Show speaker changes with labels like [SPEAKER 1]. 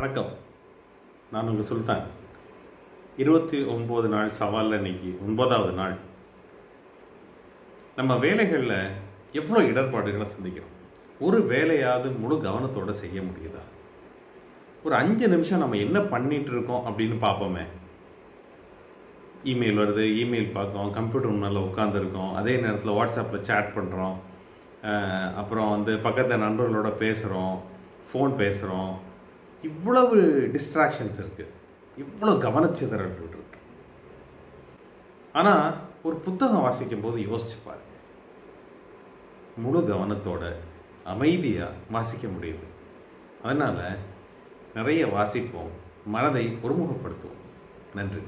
[SPEAKER 1] வணக்கம். நான் உங்கள் சுல்தான். இருபத்தி ஒம்பது நாள் சவாலில் இன்னைக்கு ஒன்பதாவது நாள். நம்ம வேலைகளில் எவ்வளோ இடர்பாடுகளை சந்திக்கிறோம்? ஒரு வேலையாவது முழு கவனத்தோடு செய்ய முடியுதா? ஒரு அஞ்சு நிமிஷம் நம்ம என்ன பண்ணிகிட்டு இருக்கோம் அப்படின்னு பார்ப்போமே. இமெயில் வருது இமெயில் பார்க்கோம் கம்ப்யூட்டர் முன்னால் உட்காந்துருக்கோம் அதே நேரத்தில் வாட்ஸ்அப்பில் சேட் பண்ணுறோம் அப்புறம் வந்து பக்கத்தில் நண்பர்களோட பேசுகிறோம் ஃபோன் பேசுகிறோம் இவ்வளவு டிஸ்ட்ராக்ஷன்ஸ் இருக்குது இவ்வளோ கவனச்சிதறல்கள் இருக்கு. ஆனால் ஒரு புத்தகம் வாசிக்கும் போது யோசிச்சு பாருங்க. முழு கவனத்தோட அமைதியாக வாசிக்க முடியுது. அதனால் நிறைய வாசிப்போம். மனதை ஒருமுகப்படுத்துவோம். நன்றி.